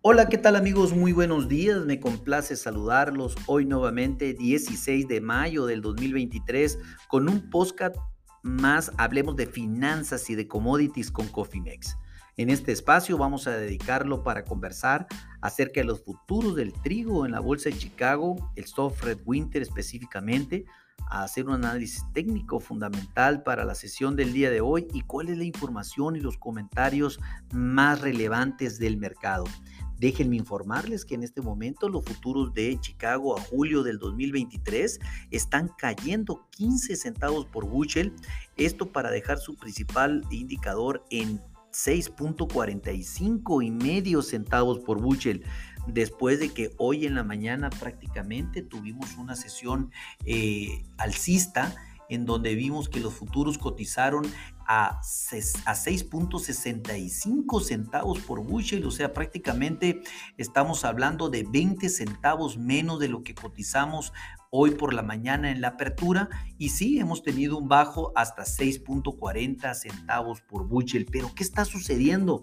Hola, ¿qué tal amigos? Muy buenos días, me complace saludarlos hoy nuevamente 16 de mayo del 2023 con un podcast más, hablemos de finanzas y de commodities con Cofimex. En este espacio vamos a dedicarlo para conversar acerca de los futuros del trigo en la bolsa de Chicago, el soft red winter específicamente, a hacer un análisis técnico fundamental para la sesión del día de hoy y cuál es la información y los comentarios más relevantes del mercado. Déjenme informarles que en este momento los futuros de Chicago a julio del 2023 están cayendo 15 centavos por bushel. Esto para dejar su principal indicador en 6.45 y medio centavos por bushel después de que hoy en la mañana prácticamente tuvimos una sesión eh, alcista en donde vimos que los futuros cotizaron a, 6.65 centavos por bushel, o sea, prácticamente estamos hablando de 20 centavos menos de lo que cotizamos hoy por la mañana en la apertura y sí, hemos tenido un bajo hasta 6.40 centavos por bushel, pero ¿qué está sucediendo?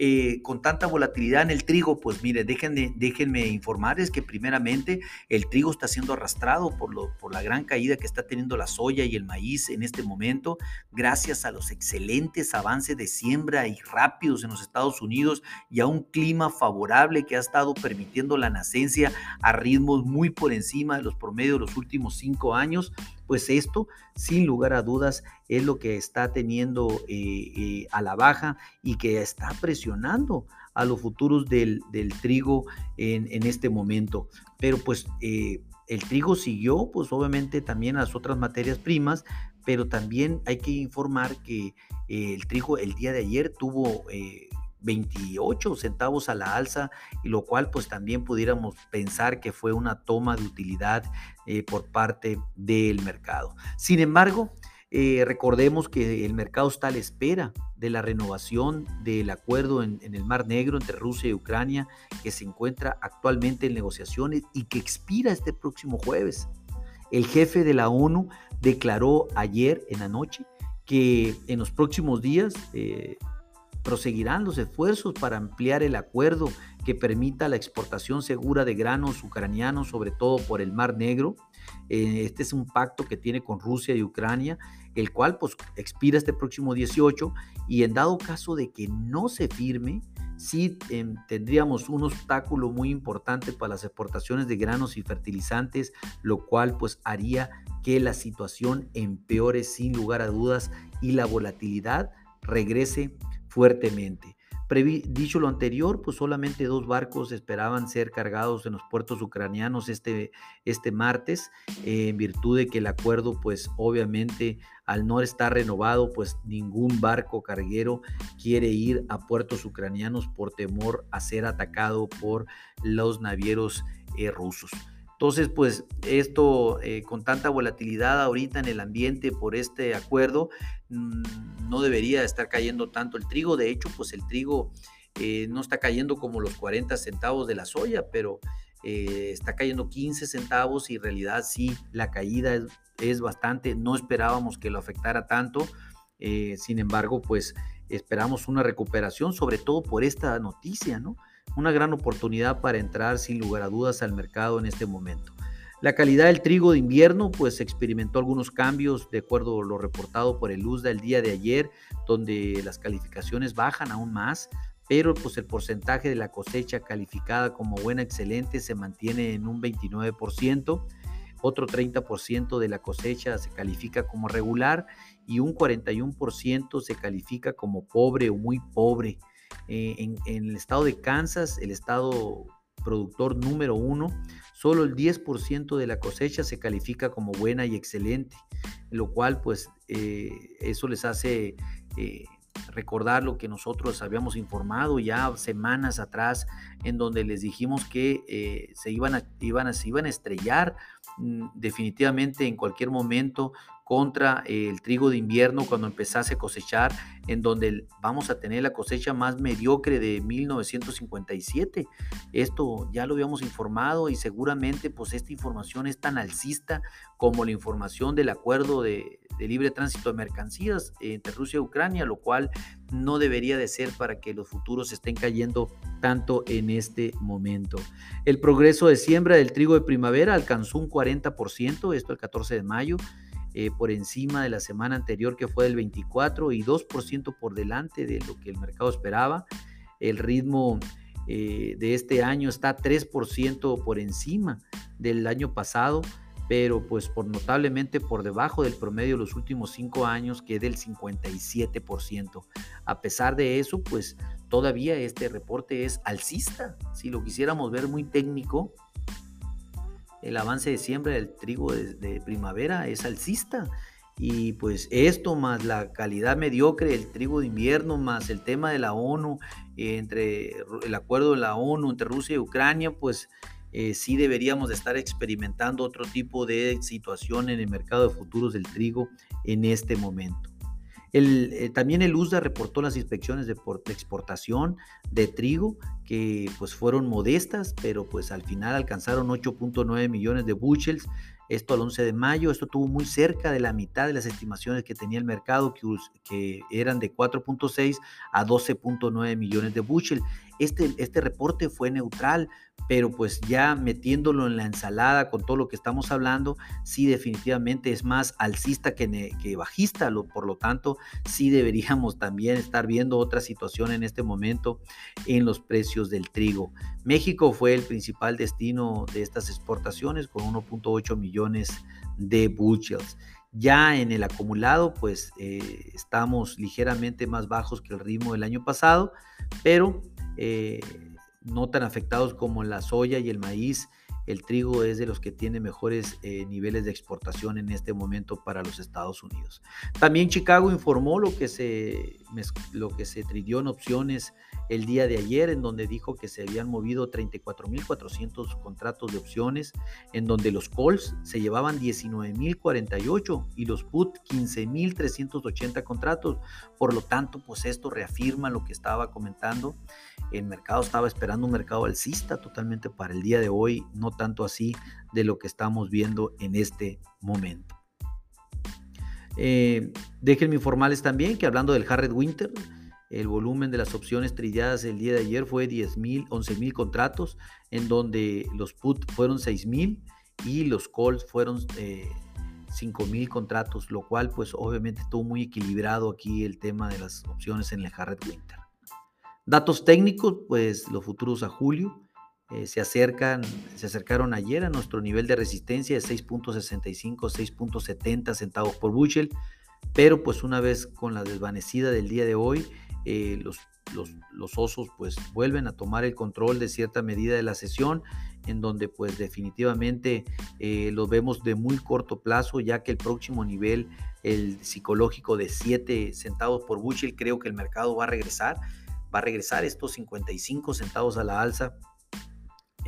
Eh, con tanta volatilidad en el trigo? Pues mire, déjenme, informarles que primeramente el trigo está siendo arrastrado por, por la gran caída que está teniendo la soya y el maíz en este momento, gracias a los excelentes avances de siembra y rápidos en los Estados Unidos y a un clima favorable que ha estado permitiendo la nacencia a ritmos muy por encima de los promedios de los últimos cinco años pues esto, sin lugar a dudas, es lo que está teniendo eh, eh, a la baja y que está presionando a los futuros del, trigo en, este momento. Pero pues eh, el trigo siguió, pues obviamente también las otras materias primas, pero también hay que informar que el trigo el día de ayer tuvo 28 centavos a la alza, y lo cual pues también pudiéramos pensar que fue una toma de utilidad eh, por parte del mercado. Sin embargo, eh, recordemos que el mercado está a la espera de la renovación del acuerdo en, el Mar Negro entre Rusia y Ucrania, que se encuentra actualmente en negociaciones y que expira este próximo jueves. El jefe de la ONU declaró ayer en la noche que en los próximos días eh, Proseguirán los esfuerzos para ampliar el acuerdo que permita la exportación segura de granos ucranianos, sobre todo por el Mar Negro. Eh, este es un pacto que tiene con Rusia y Ucrania, el cual pues, expira este próximo 18 y en dado caso de que no se firme, sí em, tendríamos un obstáculo muy importante para las exportaciones de granos y fertilizantes, lo cual pues haría que la situación empeore sin lugar a dudas y la volatilidad regrese fuertemente. dicho lo anterior, pues solamente dos barcos esperaban ser cargados en los puertos ucranianos este, este martes, en virtud de que el acuerdo, pues obviamente al no estar renovado, pues ningún barco carguero quiere ir a puertos ucranianos por temor a ser atacado por los navieros eh, rusos. Entonces, pues esto eh, con tanta volatilidad ahorita en el ambiente por este acuerdo, mm, no debería estar cayendo tanto el trigo. De hecho, pues el trigo eh, no está cayendo como los 40 centavos de la soya, pero eh, está cayendo 15 centavos y en realidad sí, la caída es, bastante. No esperábamos que lo afectara tanto. sin embargo, pues esperamos una recuperación, sobre todo por esta noticia, ¿no? Una gran oportunidad para entrar sin lugar a dudas al mercado en este momento. La calidad del trigo de invierno pues experimentó algunos cambios de acuerdo a lo reportado por el USDA el día de ayer, donde las calificaciones bajan aún más, pero pues el porcentaje de la cosecha calificada como buena excelente se mantiene en un 29%, otro 30% de la cosecha se califica como regular y un 41% se califica como pobre o muy pobre. Eh, en, el estado de Kansas, el estado productor número uno, solo el 10% de la cosecha se califica como buena y excelente, lo cual pues eh, eso les hace eh, recordar lo que nosotros habíamos informado ya semanas atrás, en donde les dijimos que se, iban a, iban se iban a estrellar mm, definitivamente en cualquier momento contra el trigo de invierno cuando empezase a cosechar, en donde vamos a tener la cosecha más mediocre de 1957. Esto ya lo habíamos informado y seguramente pues esta información es tan alcista como la información del acuerdo de, libre tránsito de mercancías entre Rusia y Ucrania, lo cual no debería de ser para que los futuros estén cayendo tanto en este momento. El progreso de siembra del trigo de primavera alcanzó un 40%, esto el 14 de mayo, eh, por encima de la semana anterior que fue del 24 y 2% por delante de lo que el mercado esperaba. El ritmo eh, de este año está 3% por encima del año pasado, pero pues por notablemente por debajo del promedio de los últimos cinco años, que es del 57%. A pesar de eso, pues todavía este reporte es alcista. Si lo quisiéramos ver muy técnico, el avance de siembra del trigo de, primavera es alcista. Y pues esto más la calidad mediocre del trigo de invierno, más el tema de la ONU, entre el acuerdo de la ONU entre Rusia y Ucrania, pues eh, sí deberíamos de estar experimentando otro tipo de situación en el mercado de futuros del trigo en este momento. Eh, también el USDA reportó las inspecciones de, exportación de trigo que pues fueron modestas, pero pues al final alcanzaron 8.9 millones de bushels, esto al 11 de mayo, esto tuvo muy cerca de la mitad de las estimaciones que tenía el mercado, que, que eran de 4.6 a 12.9 millones de bushels. Este, este reporte fue neutral, pero pues ya metiéndolo en la ensalada con todo lo que estamos hablando, sí definitivamente es más alcista que, que bajista, por lo tanto sí deberíamos también estar viendo otra situación en este momento en los precios del trigo. México fue el principal destino de estas exportaciones con 1.8 millones de bushels. Ya en el acumulado, pues eh, estamos ligeramente más bajos que el ritmo del año pasado, pero eh, no tan afectados como la soya y el maíz. El trigo es de los que tiene mejores eh, niveles de exportación en este momento para los Estados Unidos. También Chicago informó lo que se, lo que se tridió en opciones el día de ayer, en donde dijo que se habían movido 34.400 contratos de opciones, en donde los calls se llevaban 19.048 y los put 15.380 contratos. Por lo tanto, pues esto reafirma lo que estaba comentando. El mercado estaba esperando un mercado alcista totalmente para el día de hoy, no tanto así de lo que estamos viendo en este momento. Eh, déjenme informarles también que hablando del Harred Winter, el volumen de las opciones trilladas el día de ayer fue 10 mil, 11 mil contratos, en donde los put fueron 6 mil y los calls fueron eh, 5 mil contratos, lo cual pues obviamente estuvo muy equilibrado aquí el tema de las opciones en el Harred Winter. Datos técnicos, pues los futuros a julio eh, se acercan, se acercaron ayer a nuestro nivel de resistencia de 6.65, 6.70 centavos por bushel, pero pues una vez con la desvanecida del día de hoy, eh, los, los, osos pues vuelven a tomar el control de cierta medida de la sesión, en donde pues definitivamente eh, vemos de muy corto plazo, ya que el próximo nivel, el psicológico de 7 centavos por bushel, creo que el mercado va a regresar, va a regresar estos 55 centavos a la alza.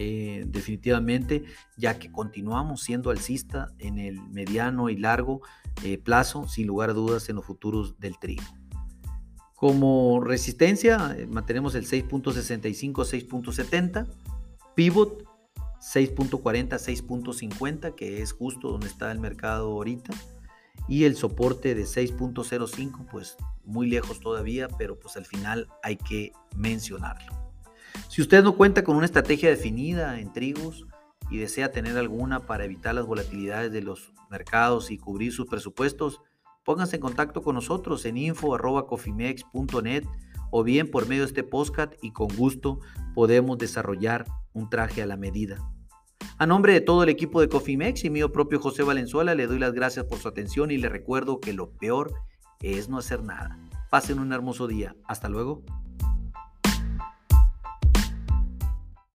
Eh, definitivamente, ya que continuamos siendo alcista en el mediano y largo plazo, sin lugar a dudas, en los futuros del trigo. Como resistencia eh, mantenemos el 6.65, 6.70. Pivot 6.40, 6.50, que es justo donde está el mercado ahorita. Y el soporte de 6.05, pues muy lejos todavía, pero pues al final hay que mencionarlo. Si usted no cuenta con una estrategia definida en trigos y desea tener alguna para evitar las volatilidades de los mercados y cubrir sus presupuestos, Pónganse en contacto con nosotros en info.cofimex.net o bien por medio de este podcast y con gusto podemos desarrollar un traje a la medida. A nombre de todo el equipo de Cofimex y mío propio José Valenzuela, le doy las gracias por su atención y le recuerdo que lo peor es no hacer nada. Pasen un hermoso día. Hasta luego.